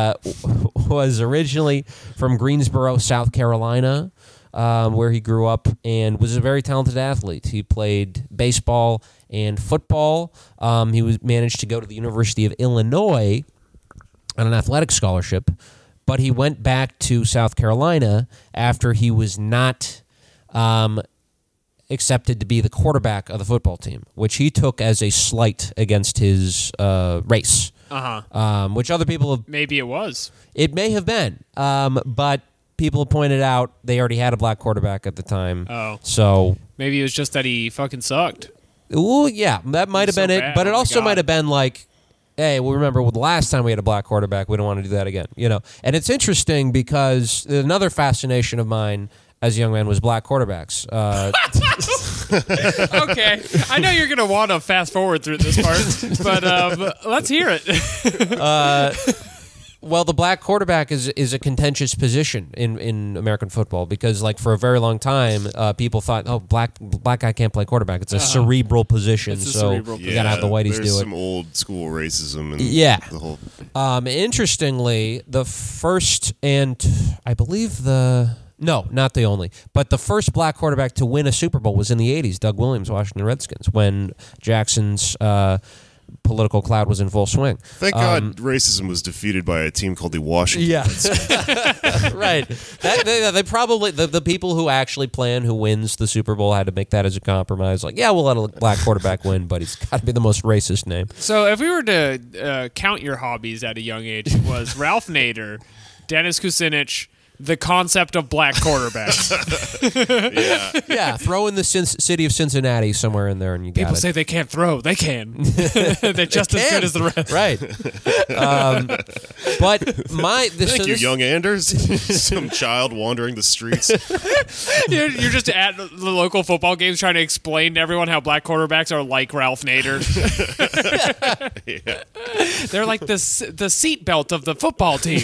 uh, was originally from Greensboro, South Carolina, um, where he grew up, and was a very talented athlete. He played baseball and football. Um, he was managed to go to the University of Illinois on an athletic scholarship, but he went back to South Carolina after he was not um, accepted to be the quarterback of the football team, which he took as a slight against his uh, race. Uh huh. Um, which other people have, Maybe it was. it may have been, um, but people have pointed out they already had a black quarterback at the time. Oh. So, Maybe it was just that he fucking sucked. ooh, yeah, that might have So been it. bad. But it Oh also might have been like, hey, well, remember well, the last time we had a black quarterback, we don't want to do that again. You know, and it's interesting because another fascination of mine as a young man was black quarterbacks. Uh, okay, I know you're gonna want to fast forward through this part, but um, let's hear it. Well, the black quarterback is is a contentious position in, in American football because, like, for a very long time, uh, people thought, "Oh, black black guy can't play quarterback. It's a cerebral position, Uh-huh. It's a so cerebral you gotta have the whiteys there's do it." some old school racism and Yeah. the whole. Um, interestingly, the first and I believe the no, not the only, but the first black quarterback to win a Super Bowl was in the '80s. Doug Williams, Washington Redskins, when Jackson's uh, political cloud was in full swing. Thank God racism was defeated by a team called the Washington. Yeah, right. That, they, they probably the, the people who actually plan who wins the Super Bowl had to make that as a compromise. Like, yeah, we'll let a black quarterback win, but he's got to be the most racist name. so, if we were to uh, count your hobbies at a young age, it was Ralph Nader, Dennis Kucinich, the concept of black quarterbacks. Yeah, yeah, throw in the Cin- city of Cincinnati somewhere in there, and you got People it. say they can't throw. They can. They're just as good as the rest. right. Um, but my this, Thank so you, this- young Anders. Some child wandering the streets. You're, you're just at the local football games trying to explain to everyone how black quarterbacks are like Ralph Nader. They're like the the seat belt of the football team.